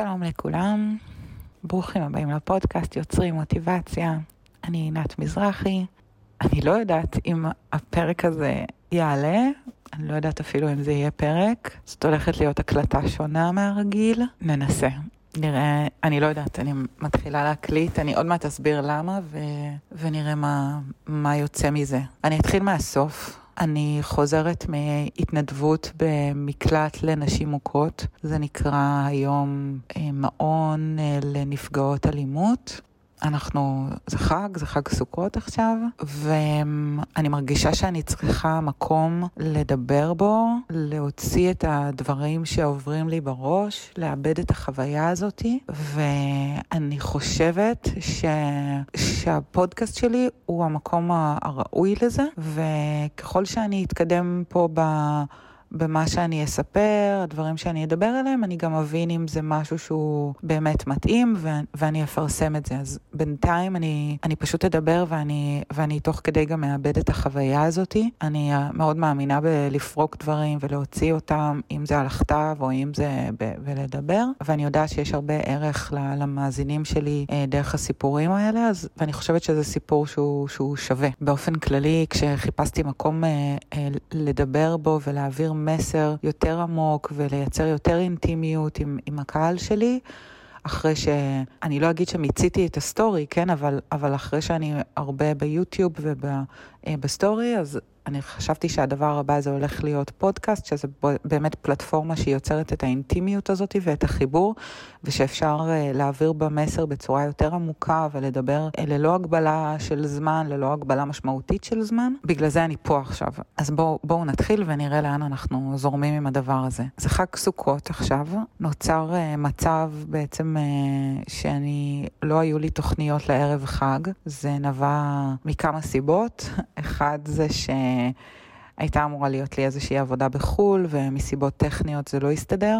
שלום לכולם, ברוכים הבאים לפודקאסט יוצרים מוטיבציה. אני עינת מזרחי. אני לא יודעת אם הפרק הזה יעלה, אני לא יודעת אפילו אם זה יהיה פרק. זאת הולכת להיות הקלטה שונה מהרגיל. ננסה. נראה, אני לא יודעת, אני מתחילה להקליט, אני עוד מעט אסביר למה ו... ונראה מה, מה יוצא מזה. אני אתחיל מהסוף. אני חוזרת מהתנדבות במקלט לנשים מוכות, זה נקרא היום אה, מעון אה, לנפגעות אלימות. אנחנו, זה חג, זה חג סוכות עכשיו, ואני מרגישה שאני צריכה מקום לדבר בו, להוציא את הדברים שעוברים לי בראש, לאבד את החוויה הזאתי, ואני חושבת ש... שהפודקאסט שלי הוא המקום הראוי לזה, וככל שאני אתקדם פה ב... במה שאני אספר, הדברים שאני אדבר עליהם, אני גם אבין אם זה משהו שהוא באמת מתאים ו- ואני אפרסם את זה. אז בינתיים אני, אני פשוט אדבר ואני, ואני תוך כדי גם מאבד את החוויה הזאתי. אני מאוד מאמינה בלפרוק דברים ולהוציא אותם, אם זה על הכתב או אם זה ב- בלדבר, ואני יודעת שיש הרבה ערך למאזינים שלי אה, דרך הסיפורים האלה, אז, ואני חושבת שזה סיפור שהוא, שהוא שווה. באופן כללי, כשחיפשתי מקום אה, אה, לדבר בו ולהעביר מסר יותר עמוק ולייצר יותר אינטימיות עם, עם הקהל שלי. אחרי שאני לא אגיד שמיציתי את הסטורי, כן, אבל, אבל אחרי שאני הרבה ביוטיוב ובסטורי, אז אני חשבתי שהדבר הבא זה הולך להיות פודקאסט, שזה באמת פלטפורמה שהיא יוצרת את האינטימיות הזאת ואת החיבור, ושאפשר אה, להעביר במסר בצורה יותר עמוקה ולדבר אה, ללא הגבלה של זמן, ללא הגבלה משמעותית של זמן. בגלל זה אני פה עכשיו. אז בואו בוא נתחיל ונראה לאן אנחנו זורמים עם הדבר הזה. זה חג סוכות עכשיו, נוצר אה, מצב בעצם שאני, לא היו לי תוכניות לערב חג, זה נבע מכמה סיבות. אחד זה ש... הייתה אמורה להיות לי איזושהי עבודה בחו"ל, ומסיבות טכניות זה לא הסתדר.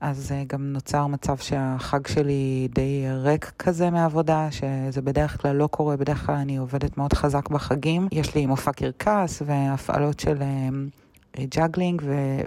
אז אה, גם נוצר מצב שהחג שלי די ריק כזה מעבודה, שזה בדרך כלל לא קורה, בדרך כלל אני עובדת מאוד חזק בחגים. יש לי מופע קרקס והפעלות של אה, juggling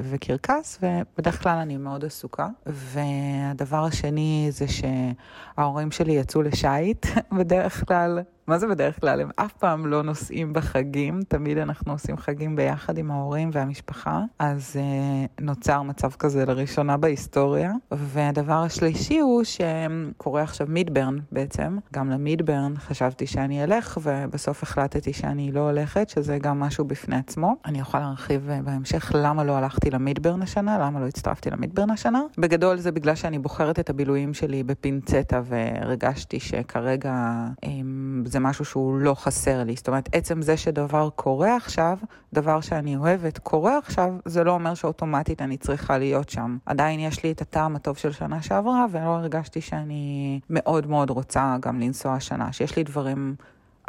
וקרקס, ובדרך כלל אני מאוד עסוקה. והדבר השני זה שההורים שלי יצאו לשייט, בדרך כלל מה זה בדרך כלל? הם אף פעם לא נוסעים בחגים, תמיד אנחנו עושים חגים ביחד עם ההורים והמשפחה, אז uh, נוצר מצב כזה לראשונה בהיסטוריה. והדבר השלישי הוא שקורה עכשיו מידברן בעצם, גם למידברן חשבתי שאני אלך, ובסוף החלטתי שאני לא הולכת, שזה גם משהו בפני עצמו. אני יכולה להרחיב uh, בהמשך למה לא הלכתי למידברן השנה, למה לא הצטרפתי למידברן השנה. בגדול זה בגלל שאני בוחרת את הבילויים שלי בפינצטה, והרגשתי שכרגע... Um, זה משהו שהוא לא חסר לי. זאת אומרת, עצם זה שדבר קורה עכשיו, דבר שאני אוהבת קורה עכשיו, זה לא אומר שאוטומטית אני צריכה להיות שם. עדיין יש לי את הטעם הטוב של שנה שעברה, ולא הרגשתי שאני מאוד מאוד רוצה גם לנסוע השנה, שיש לי דברים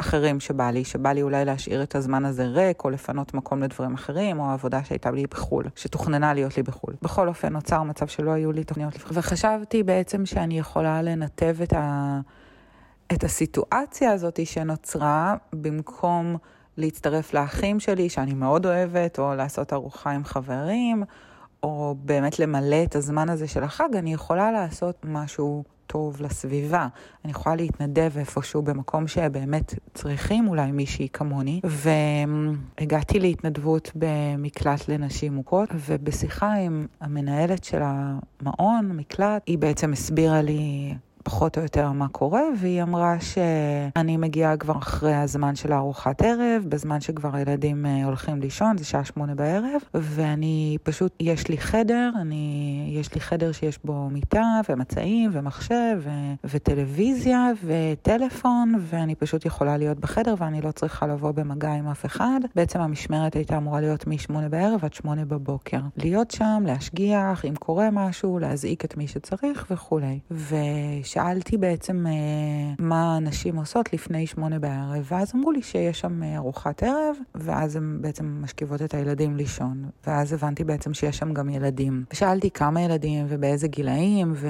אחרים שבא לי, שבא לי אולי להשאיר את הזמן הזה ריק, או לפנות מקום לדברים אחרים, או עבודה שהייתה לי בחו"ל, שתוכננה להיות לי בחו"ל. בכל אופן, נוצר מצב שלא היו לי תוכניות, וחשבתי בעצם שאני יכולה לנתב את ה... את הסיטואציה הזאת שנוצרה, במקום להצטרף לאחים שלי, שאני מאוד אוהבת, או לעשות ארוחה עם חברים, או באמת למלא את הזמן הזה של החג, אני יכולה לעשות משהו טוב לסביבה. אני יכולה להתנדב איפשהו במקום שבאמת צריכים אולי מישהי כמוני. והגעתי להתנדבות במקלט לנשים מוכות, ובשיחה עם המנהלת של המעון, מקלט, היא בעצם הסבירה לי פחות או יותר מה קורה, והיא אמרה שאני מגיעה כבר אחרי הזמן של הארוחת ערב, בזמן שכבר הילדים אה, הולכים לישון, זה שעה שמונה בערב, ואני פשוט, יש לי חדר, אני, יש לי חדר שיש בו מיטה ומצעים ומחשב ו, וטלוויזיה וטלפון, ואני פשוט יכולה להיות בחדר ואני לא צריכה לבוא במגע עם אף אחד. בעצם המשמרת הייתה אמורה להיות משמונה בערב עד שמונה בבוקר. להיות שם, להשגיח, אם קורה משהו, להזעיק את מי שצריך וכולי. וש ושאלתי בעצם מה נשים עושות לפני שמונה בערב, ואז אמרו לי שיש שם ארוחת ערב, ואז הן בעצם משכיבות את הילדים לישון, ואז הבנתי בעצם שיש שם גם ילדים. ושאלתי כמה ילדים ובאיזה גילאים, ו...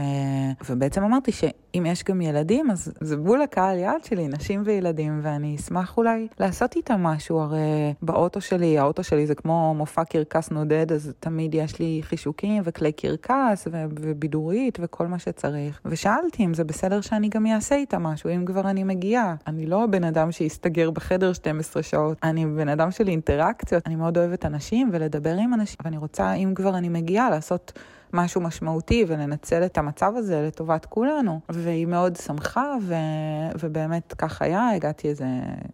ובעצם אמרתי שאם יש גם ילדים, אז זה בול הקהל יעד שלי, נשים וילדים, ואני אשמח אולי לעשות איתם משהו, הרי באוטו שלי, האוטו שלי זה כמו מופע קרקס נודד, אז תמיד יש לי חישוקים וכלי קרקס ו... ובידורית וכל מה שצריך. ושאלתי אם זה בסדר שאני גם אעשה איתם משהו, אם כבר אני מגיעה. אני לא בן אדם שיסתגר בחדר 12 שעות, אני בן אדם של אינטראקציות, אני מאוד אוהבת אנשים ולדבר עם אנשים, ואני רוצה, אם כבר אני מגיעה, לעשות... משהו משמעותי ולנצל את המצב הזה לטובת כולנו. והיא מאוד שמחה, ו... ובאמת כך היה, הגעתי איזה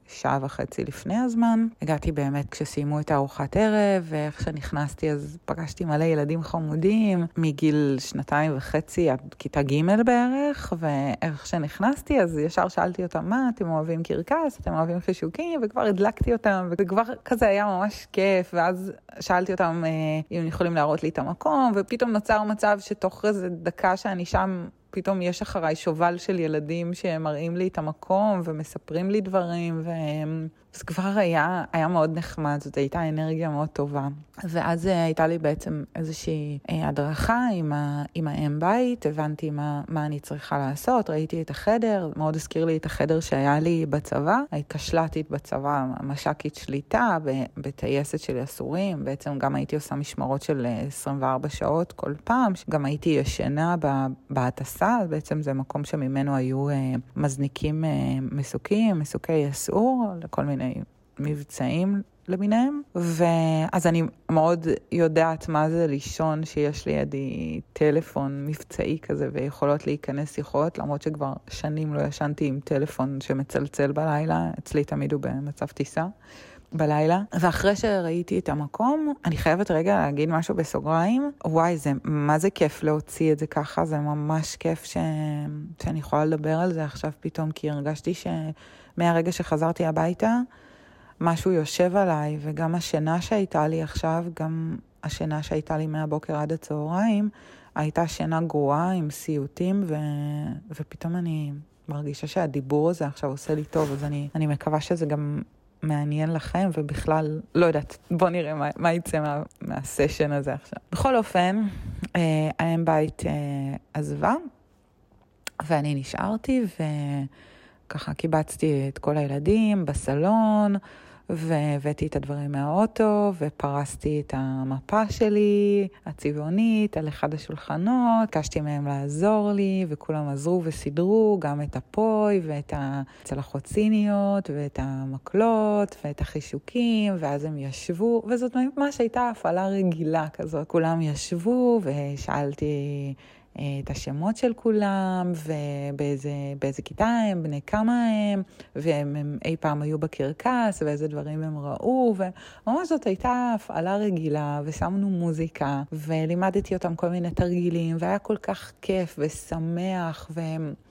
שעה וחצי לפני הזמן. הגעתי באמת כשסיימו את הארוחת ערב, ואיך שנכנסתי אז פגשתי מלא ילדים חמודים, מגיל שנתיים וחצי עד כיתה ג' בערך, ואיך שנכנסתי אז ישר שאלתי אותם, מה, אתם אוהבים קרקס, אתם אוהבים חישוקים, וכבר הדלקתי אותם, וכבר כזה היה ממש כיף, ואז שאלתי אותם אה, אם הם יכולים להראות לי את המקום, ופתאום נוצר... מצב שתוך איזה דקה שאני שם, פתאום יש אחריי שובל של ילדים שמראים לי את המקום ומספרים לי דברים, והם... זה כבר היה, היה מאוד נחמד, זאת הייתה אנרגיה מאוד טובה. ואז אה, הייתה לי בעצם איזושהי אה, הדרכה עם, ה, עם האם בית, הבנתי מה, מה אני צריכה לעשות, ראיתי את החדר, מאוד הזכיר לי את החדר שהיה לי בצבא, ההתקשל"תית בצבא, מש"קית שליטה, בטייסת של יסורים, בעצם גם הייתי עושה משמרות של 24 אה, שעות כל פעם, גם הייתי ישנה בהטסה, בעצם זה מקום שממנו היו מזניקים מסוקים, מסוקי יסעור, לכל מיני... מיני מבצעים למיניהם, ואז אני מאוד יודעת מה זה לישון שיש לידי טלפון מבצעי כזה ויכולות להיכנס שיחות, למרות שכבר שנים לא ישנתי עם טלפון שמצלצל בלילה, אצלי תמיד הוא במצב טיסה. בלילה, ואחרי שראיתי את המקום, אני חייבת רגע להגיד משהו בסוגריים. וואי, זה, מה זה כיף להוציא את זה ככה, זה ממש כיף ש... שאני יכולה לדבר על זה עכשיו פתאום, כי הרגשתי שמהרגע שחזרתי הביתה, משהו יושב עליי, וגם השינה שהייתה לי עכשיו, גם השינה שהייתה לי מהבוקר עד הצהריים, הייתה שינה גרועה עם סיוטים, ו... ופתאום אני מרגישה שהדיבור הזה עכשיו עושה לי טוב, אז אני, אני מקווה שזה גם מעניין לכם, ובכלל, לא יודעת, בואו נראה מה, מה יצא מה, מהסשן הזה עכשיו. בכל אופן, אה, האם בית אה, עזבה, ואני נשארתי, וככה קיבצתי את כל הילדים בסלון. והבאתי את הדברים מהאוטו, ופרסתי את המפה שלי, הצבעונית, על אחד השולחנות, ביקשתי מהם לעזור לי, וכולם עזרו וסידרו גם את הפוי, ואת הצלחות ציניות, ואת המקלות, ואת החישוקים, ואז הם ישבו, וזאת ממש הייתה הפעלה רגילה כזאת. כולם ישבו, ושאלתי... אה, את השמות של כולם, ובאיזה כיתה הם, בני כמה הם, והם הם אי פעם היו בקרקס, ואיזה דברים הם ראו, וממש זאת הייתה הפעלה רגילה, ושמנו מוזיקה, ולימדתי אותם כל מיני תרגילים, והיה כל כך כיף ושמח,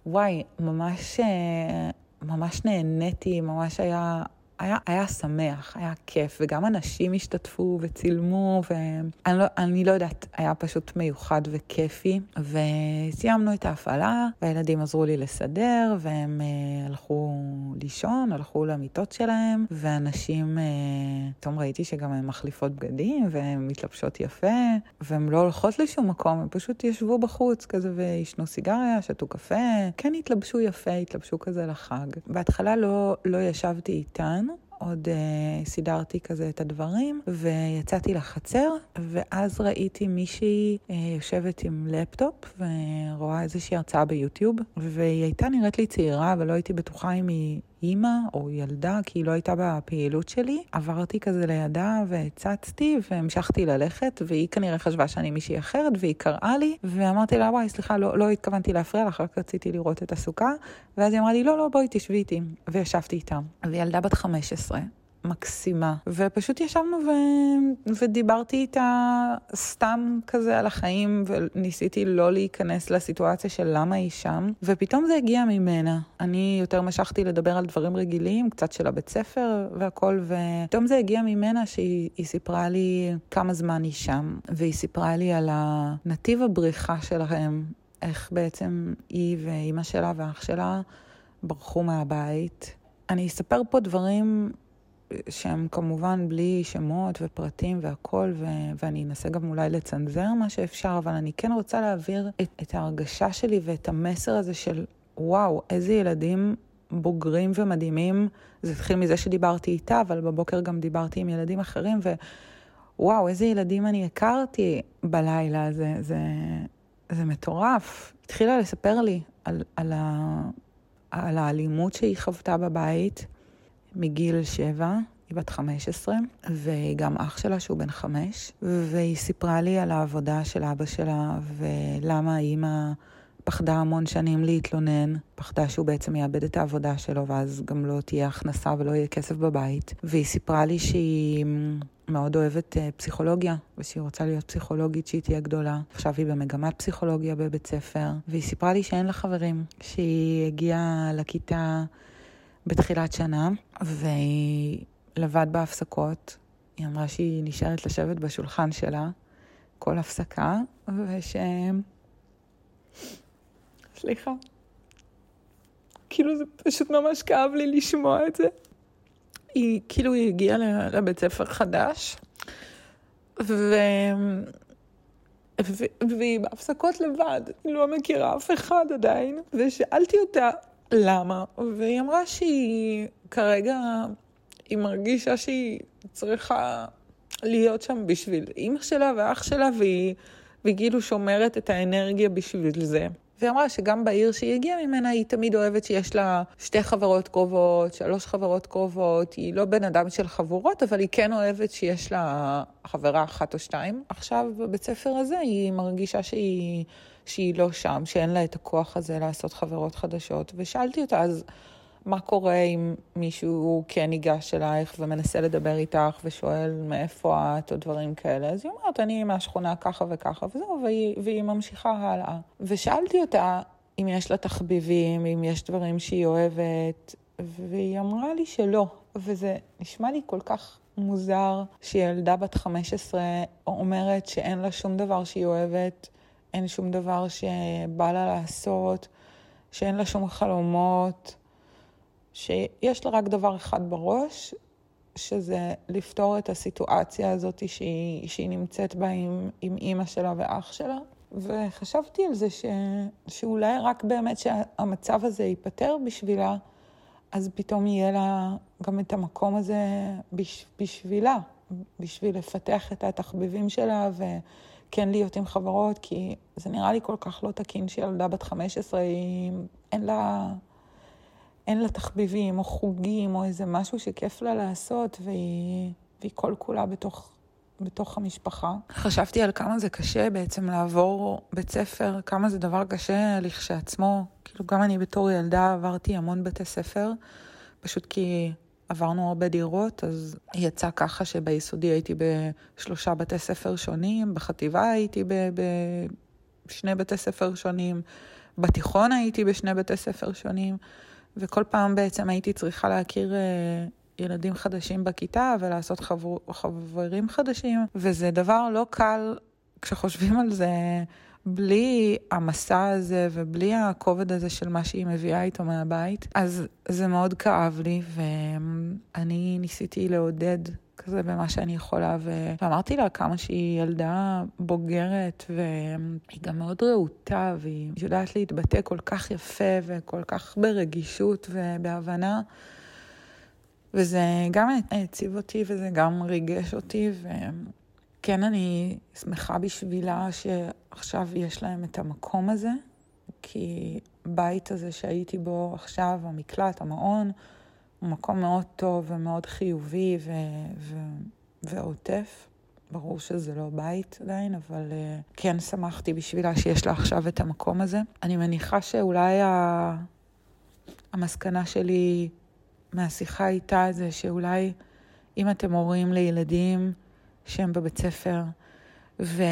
ווואי, ממש, אה, ממש נהניתי, ממש היה... היה, היה שמח, היה כיף, וגם אנשים השתתפו וצילמו, ואני לא, לא יודעת, היה פשוט מיוחד וכיפי. וסיימנו את ההפעלה, והילדים עזרו לי לסדר, והם אה, הלכו לישון, הלכו למיטות שלהם, ואנשים, אה, פתאום אה, ראיתי שגם הן מחליפות בגדים, והן מתלבשות יפה, והן לא הולכות לשום מקום, הן פשוט ישבו בחוץ כזה וישנו סיגריה, שתו קפה, כן התלבשו יפה, התלבשו כזה לחג. בהתחלה לא, לא ישבתי איתן, עוד uh, סידרתי כזה את הדברים, ויצאתי לחצר, ואז ראיתי מישהי uh, יושבת עם לפטופ ורואה איזושהי הרצאה ביוטיוב, והיא הייתה נראית לי צעירה, אבל לא הייתי בטוחה אם היא אימא או ילדה, כי היא לא הייתה בפעילות שלי. עברתי כזה לידה והצצתי והמשכתי ללכת, והיא כנראה חשבה שאני מישהי אחרת, והיא קראה לי, ואמרתי לה, וואי, סליחה, לא, לא התכוונתי להפריע לך, רק רציתי לראות את הסוכה. ואז היא אמרה לי, לא, לא, בואי תשבי איתי. וישבתי איתה. וילדה בת 15. מקסימה, ופשוט ישבנו ו... ודיברתי איתה סתם כזה על החיים, וניסיתי לא להיכנס לסיטואציה של למה היא שם, ופתאום זה הגיע ממנה. אני יותר משכתי לדבר על דברים רגילים, קצת של הבית ספר והכל, ופתאום זה הגיע ממנה שהיא סיפרה לי כמה זמן היא שם, והיא סיפרה לי על הנתיב הבריחה שלהם איך בעצם היא ואימא שלה ואח שלה ברחו מהבית. אני אספר פה דברים שהם כמובן בלי שמות ופרטים והכול, ו- ואני אנסה גם אולי לצנזר מה שאפשר, אבל אני כן רוצה להעביר את, את ההרגשה שלי ואת המסר הזה של וואו, איזה ילדים בוגרים ומדהימים. זה התחיל מזה שדיברתי איתה, אבל בבוקר גם דיברתי עם ילדים אחרים, ווואו, איזה ילדים אני הכרתי בלילה הזה, זה, זה מטורף. התחילה לספר לי על, על, ה, על האלימות שהיא חוותה בבית. מגיל שבע, היא בת 15, וגם אח שלה שהוא בן חמש, והיא סיפרה לי על העבודה של אבא שלה ולמה האימא פחדה המון שנים להתלונן, פחדה שהוא בעצם יאבד את העבודה שלו ואז גם לא תהיה הכנסה ולא יהיה כסף בבית. והיא סיפרה לי שהיא מאוד אוהבת uh, פסיכולוגיה, ושהיא רוצה להיות פסיכולוגית שהיא תהיה גדולה. עכשיו היא במגמת פסיכולוגיה בבית ספר, והיא סיפרה לי שאין לה חברים, שהיא הגיעה לכיתה בתחילת שנה, והיא לבד בהפסקות. היא אמרה שהיא נשארת לשבת בשולחן שלה כל הפסקה, וש... סליחה. כאילו זה פשוט ממש כאב לי לשמוע את זה. היא כאילו היא הגיעה לבית ספר חדש, ו... ו... והיא בהפסקות לבד, היא לא מכירה אף אחד עדיין, ושאלתי אותה למה, והיא אמרה שהיא כרגע, היא מרגישה שהיא צריכה להיות שם בשביל אימא שלה ואח שלה, והיא, והיא כאילו שומרת את האנרגיה בשביל זה. והיא אמרה שגם בעיר שהיא הגיעה ממנה, היא תמיד אוהבת שיש לה שתי חברות קרובות, שלוש חברות קרובות. היא לא בן אדם של חבורות, אבל היא כן אוהבת שיש לה חברה אחת או שתיים. עכשיו, בבית ספר הזה, היא מרגישה שהיא, שהיא לא שם, שאין לה את הכוח הזה לעשות חברות חדשות. ושאלתי אותה, אז מה קורה אם מישהו כן ניגש אלייך ומנסה לדבר איתך ושואל מאיפה את או דברים כאלה? אז היא אומרת, אני מהשכונה ככה וככה וזהו, והיא, והיא ממשיכה הלאה. ושאלתי אותה אם יש לה תחביבים, אם יש דברים שהיא אוהבת, והיא אמרה לי שלא. וזה נשמע לי כל כך מוזר שילדה בת 15 אומרת שאין לה שום דבר שהיא אוהבת, אין שום דבר שבא לה לעשות, שאין לה שום חלומות. שיש לה רק דבר אחד בראש, שזה לפתור את הסיטואציה הזאת שהיא, שהיא נמצאת בה עם, עם אימא שלה ואח שלה. וחשבתי על זה ש, שאולי רק באמת שהמצב הזה ייפתר בשבילה, אז פתאום יהיה לה גם את המקום הזה בש, בשבילה, בשביל לפתח את התחביבים שלה וכן להיות עם חברות, כי זה נראה לי כל כך לא תקין שילדה בת 15, היא, אין לה... אין לה תחביבים או חוגים או איזה משהו שכיף לה לעשות, והיא, והיא כל כולה בתוך, בתוך המשפחה. חשבתי על כמה זה קשה בעצם לעבור בית ספר, כמה זה דבר קשה לכשעצמו. כאילו, גם אני בתור ילדה עברתי המון בתי ספר, פשוט כי עברנו הרבה דירות, אז יצא ככה שביסודי הייתי בשלושה בתי ספר שונים, בחטיבה הייתי בשני בתי ספר שונים, בתיכון הייתי בשני בתי ספר שונים. וכל פעם בעצם הייתי צריכה להכיר אה, ילדים חדשים בכיתה ולעשות חבר, חברים חדשים, וזה דבר לא קל כשחושבים על זה. בלי המסע הזה ובלי הכובד הזה של מה שהיא מביאה איתו מהבית, אז זה מאוד כאב לי, ואני ניסיתי לעודד כזה במה שאני יכולה, ואמרתי לה כמה שהיא ילדה בוגרת, והיא גם מאוד רהוטה, והיא יודעת להתבטא כל כך יפה וכל כך ברגישות ובהבנה. וזה גם העציב אותי וזה גם ריגש אותי, וכן, אני שמחה בשבילה שעכשיו יש להם את המקום הזה, כי בית הזה שהייתי בו עכשיו, המקלט, המעון, הוא מקום מאוד טוב ומאוד חיובי ו- ו- ועוטף. ברור שזה לא בית עדיין, אבל uh, כן שמחתי בשבילה שיש לה עכשיו את המקום הזה. אני מניחה שאולי ה... המסקנה שלי מהשיחה איתה זה שאולי אם אתם הורים לילדים שהם בבית ספר, ו...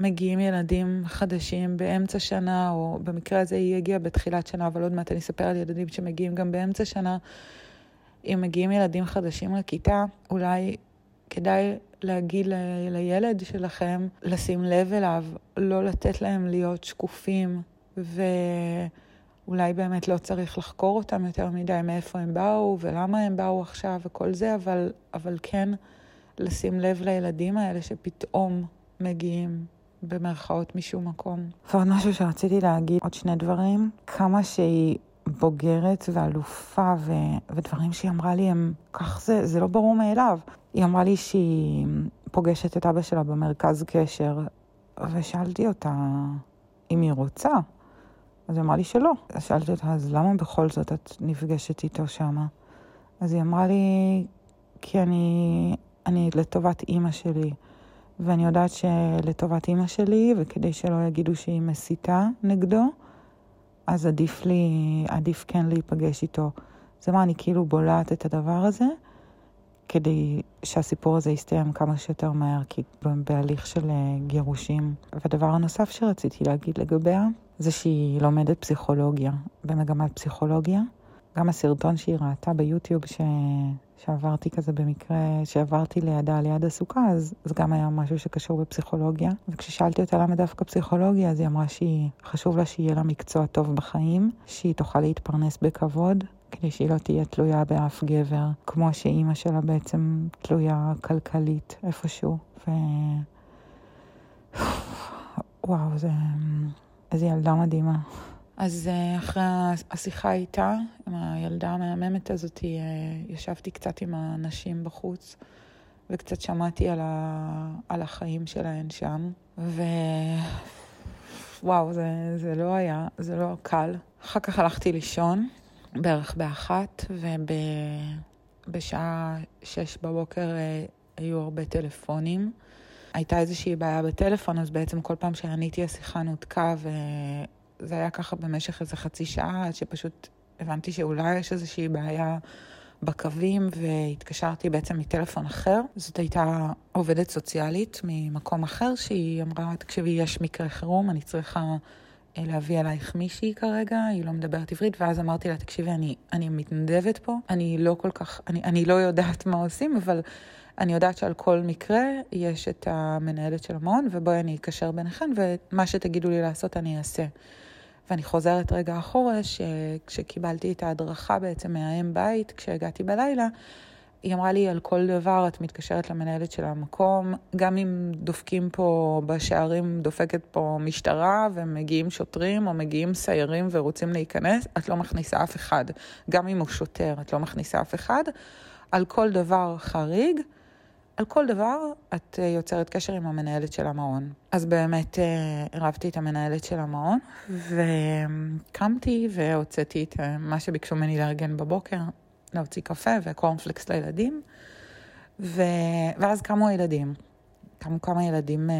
מגיעים ילדים חדשים באמצע שנה, או במקרה הזה היא הגיעה בתחילת שנה, אבל עוד מעט אני אספר על ילדים שמגיעים גם באמצע שנה. אם מגיעים ילדים חדשים לכיתה, אולי כדאי להגיד ל- לילד שלכם לשים לב אליו, לא לתת להם להיות שקופים, ואולי באמת לא צריך לחקור אותם יותר מדי מאיפה הם באו ולמה הם באו עכשיו וכל זה, אבל, אבל כן לשים לב לילדים האלה שפתאום מגיעים במרכאות משום מקום. ועוד משהו שרציתי להגיד, עוד שני דברים. כמה שהיא בוגרת ואלופה, ו... ודברים שהיא אמרה לי הם, כך זה, זה לא ברור מאליו. היא אמרה לי שהיא פוגשת את אבא שלה במרכז קשר, ושאלתי אותה אם היא רוצה. אז היא אמרה לי שלא. אז שאלתי אותה, אז למה בכל זאת את נפגשת איתו שמה? אז היא אמרה לי, כי אני, אני לטובת אימא שלי. ואני יודעת שלטובת אימא שלי, וכדי שלא יגידו שהיא מסיתה נגדו, אז עדיף לי, עדיף כן להיפגש איתו. זה מה, אני כאילו בולעת את הדבר הזה, כדי שהסיפור הזה יסתיים כמה שיותר מהר, כי בהליך של אה, גירושים. והדבר הנוסף שרציתי להגיד לגביה, זה שהיא לומדת פסיכולוגיה, במגמת פסיכולוגיה. גם הסרטון שהיא ראתה ביוטיוב ש... שעברתי כזה במקרה, שעברתי לידה ליד הסוכה, אז זה גם היה משהו שקשור בפסיכולוגיה. וכששאלתי אותה למה דווקא פסיכולוגיה, אז היא אמרה שהיא, חשוב לה שיהיה לה מקצוע טוב בחיים, שהיא תוכל להתפרנס בכבוד, כדי שהיא לא תהיה תלויה באף גבר, כמו שאימא שלה בעצם תלויה כלכלית איפשהו. ו... וואו, זה... איזה ילדה מדהימה. אז אה, אחרי השיחה איתה, עם הילדה המהממת הזאת, אה, ישבתי קצת עם הנשים בחוץ, וקצת שמעתי על, ה... על החיים שלהן שם, ווואו, זה, זה לא היה, זה לא קל. אחר כך הלכתי לישון, בערך באחת, ובשעה שש בבוקר אה, היו הרבה טלפונים. הייתה איזושהי בעיה בטלפון, אז בעצם כל פעם שעניתי השיחה נותקה, וזה היה ככה במשך איזה חצי שעה, עד שפשוט הבנתי שאולי יש איזושהי בעיה בקווים, והתקשרתי בעצם מטלפון אחר. זאת הייתה עובדת סוציאלית ממקום אחר, שהיא אמרה, תקשיבי, יש מקרה חירום, אני צריכה אה, להביא אלייך מישהי כרגע, היא לא מדברת עברית, ואז אמרתי לה, תקשיבי, אני, אני מתנדבת פה, אני לא כל כך, אני, אני לא יודעת מה עושים, אבל... אני יודעת שעל כל מקרה יש את המנהלת של המעון, ובואי אני אקשר ביניכן, ומה שתגידו לי לעשות אני אעשה. ואני חוזרת רגע אחורה, שכשקיבלתי את ההדרכה בעצם מהאם בית, כשהגעתי בלילה, היא אמרה לי, על כל דבר את מתקשרת למנהלת של המקום, גם אם דופקים פה בשערים, דופקת פה משטרה ומגיעים שוטרים או מגיעים סיירים ורוצים להיכנס, את לא מכניסה אף אחד. גם אם הוא שוטר, את לא מכניסה אף אחד. על כל דבר חריג, על כל דבר את אה, יוצרת קשר עם המנהלת של המעון. אז באמת עירבתי אה, את המנהלת של המעון, וקמתי והוצאתי את אה, מה שביקשו ממני לארגן בבוקר, להוציא קפה וקורנפלקס לילדים, ו... ואז קמו הילדים. קמו כמה ילדים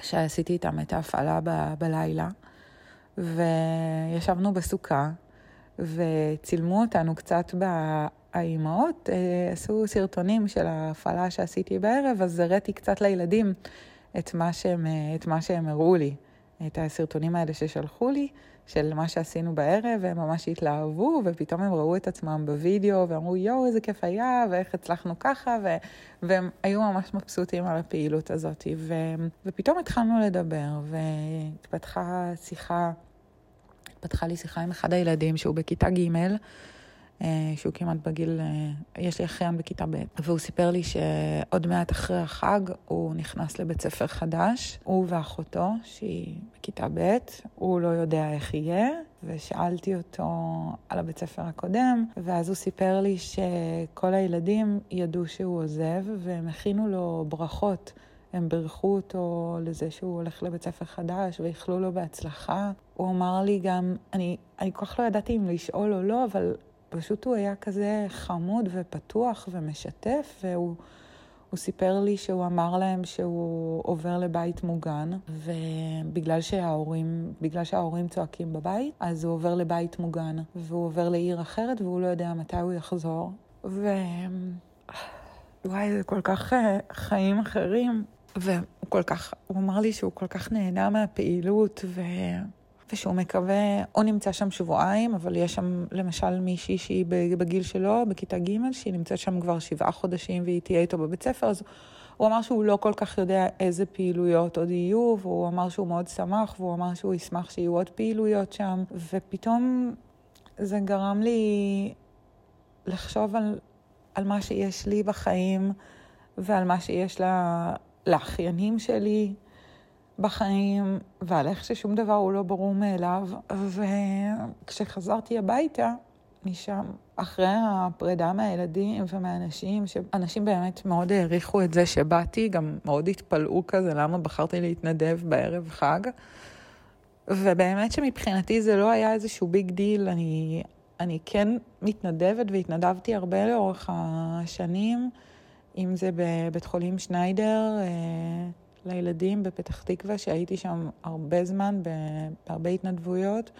שעשיתי איתם את ההפעלה ב... בלילה, וישבנו בסוכה, וצילמו אותנו קצת האימהות אה, עשו סרטונים של ההפעלה שעשיתי בערב, אז הראיתי קצת לילדים את מה, שהם, אה, את מה שהם הראו לי, את הסרטונים האלה ששלחו לי, של מה שעשינו בערב, והם ממש התלהבו, ופתאום הם ראו את עצמם בווידאו, ואמרו, יואו, איזה כיף היה, ואיך הצלחנו ככה, ו... והם היו ממש מבסוטים על הפעילות הזאת. ו... ופתאום התחלנו לדבר, והתפתחה שיחה, התפתחה לי שיחה עם אחד הילדים שהוא בכיתה ג', שהוא כמעט בגיל, אה, יש לי אחיין בכיתה ב', והוא סיפר לי שעוד מעט אחרי החג הוא נכנס לבית ספר חדש, הוא ואחותו, שהיא בכיתה ב', הוא לא יודע איך יהיה, ושאלתי אותו על הבית ספר הקודם, ואז הוא סיפר לי שכל הילדים ידעו שהוא עוזב, והם הכינו לו ברכות. הם בירכו אותו לזה שהוא הולך לבית ספר חדש ואיחלו לו בהצלחה. הוא אמר לי גם, אני, אני כל כך לא ידעתי אם לשאול או לא, אבל פשוט הוא היה כזה חמוד ופתוח ומשתף, והוא סיפר לי שהוא אמר להם שהוא עובר לבית מוגן, ובגלל שההורים, בגלל שההורים צועקים בבית, אז הוא עובר לבית מוגן, והוא עובר לעיר אחרת והוא לא יודע מתי הוא יחזור. ו... וואי, זה כל כך אה, חיים אחרים, והוא כל כך, הוא אמר לי שהוא כל כך נהנה מהפעילות, ו... ושהוא מקווה, הוא נמצא שם שבועיים, אבל יש שם למשל מישהי שהיא בגיל שלו, בכיתה ג', שהיא נמצאת שם כבר שבעה חודשים והיא תהיה איתו בבית ספר, אז הוא אמר שהוא לא כל כך יודע איזה פעילויות עוד יהיו, והוא אמר שהוא מאוד שמח, והוא אמר שהוא ישמח שיהיו עוד פעילויות שם, ופתאום זה גרם לי לחשוב על, על מה שיש לי בחיים ועל מה שיש לה, לאחיינים שלי בחיים, ועל איך ששום דבר הוא לא ברור מאליו. וכשחזרתי הביתה משם, אחרי הפרידה מהילדים ומהאנשים, שאנשים באמת מאוד העריכו את זה שבאתי, גם מאוד התפלאו כזה למה בחרתי להתנדב בערב חג. ובאמת שמבחינתי זה לא היה איזשהו big deal, אני, אני כן מתנדבת והתנדבתי הרבה לאורך השנים, אם זה בבית חולים שניידר אה, לילדים בפתח תקווה, שהייתי שם הרבה זמן, בהרבה התנדבויות.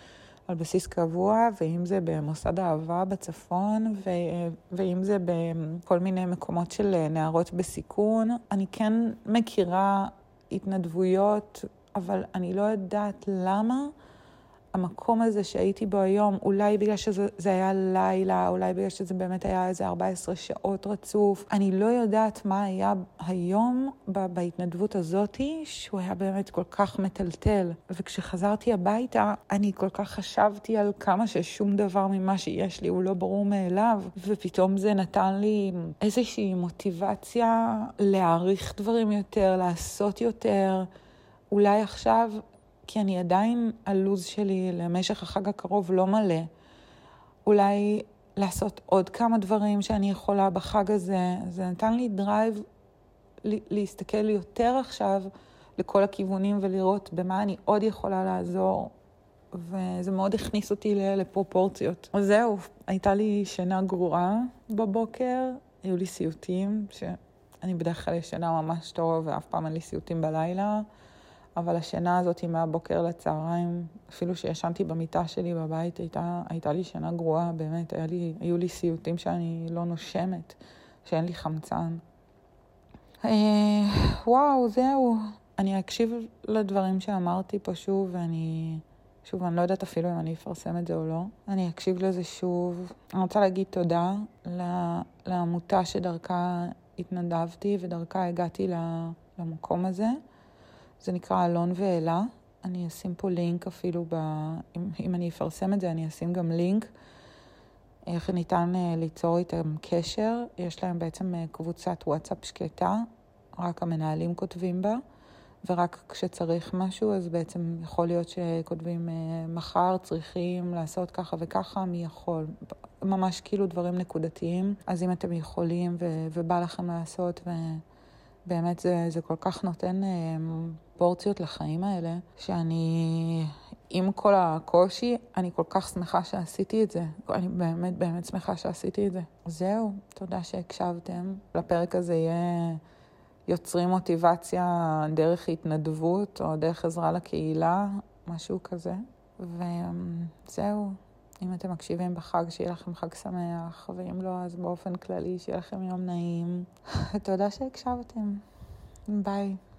על בסיס קבוע, ואם זה במוסד אהבה בצפון, ו- ואם זה בכל מיני מקומות של נערות בסיכון. אני כן מכירה התנדבויות, אבל אני לא יודעת למה. המקום הזה שהייתי בו היום, אולי בגלל שזה היה לילה, אולי בגלל שזה באמת היה איזה 14 שעות רצוף, אני לא יודעת מה היה היום בהתנדבות הזאתי, שהוא היה באמת כל כך מטלטל. וכשחזרתי הביתה, אני כל כך חשבתי על כמה ששום דבר ממה שיש לי הוא לא ברור מאליו, ופתאום זה נתן לי איזושהי מוטיבציה להעריך דברים יותר, לעשות יותר. אולי עכשיו כי אני עדיין, הלו"ז שלי למשך החג הקרוב לא מלא. אולי לעשות עוד כמה דברים שאני יכולה בחג הזה. זה נתן לי drive להסתכל יותר עכשיו לכל הכיוונים ולראות במה אני עוד יכולה לעזור. וזה מאוד הכניס אותי לפרופורציות. אז זהו, הייתה לי שינה גרועה בבוקר, היו לי סיוטים, שאני בדרך כלל ישנה ממש טוב ואף פעם אין לי סיוטים בלילה. אבל השינה הזאת מהבוקר לצהריים, אפילו שישנתי במיטה שלי בבית, הייתה, הייתה לי שינה גרועה, באמת, לי, היו לי סיוטים שאני לא נושמת, שאין לי חמצן. אה, וואו, זהו. אני אקשיב לדברים שאמרתי פה שוב, ואני... שוב, אני לא יודעת אפילו אם אני אפרסם את זה או לא. אני אקשיב לזה שוב. אני רוצה להגיד תודה לעמותה שדרכה התנדבתי ודרכה הגעתי למקום הזה. זה נקרא אלון ואלה. אני אשים פה לינק אפילו, ב... אם, אם אני אפרסם את זה, אני אשים גם לינק איך ניתן אה, ליצור איתם קשר. יש להם בעצם אה, קבוצת וואטסאפ שקטה, רק המנהלים כותבים בה, ורק כשצריך משהו, אז בעצם יכול להיות שכותבים אה, מחר צריכים לעשות ככה וככה, מי יכול. ממש כאילו דברים נקודתיים. אז אם אתם יכולים ו... ובא לכם לעשות, ובאמת זה, זה כל כך נותן... פרופורציות לחיים האלה, שאני, עם כל הקושי, אני כל כך שמחה שעשיתי את זה. אני באמת באמת שמחה שעשיתי את זה. זהו, תודה שהקשבתם. לפרק הזה יהיה יוצרים מוטיבציה דרך התנדבות או דרך עזרה לקהילה, משהו כזה. וזהו. אם אתם מקשיבים בחג, שיהיה לכם חג שמח, ואם לא, אז באופן כללי, שיהיה לכם יום נעים. תודה שהקשבתם. ביי.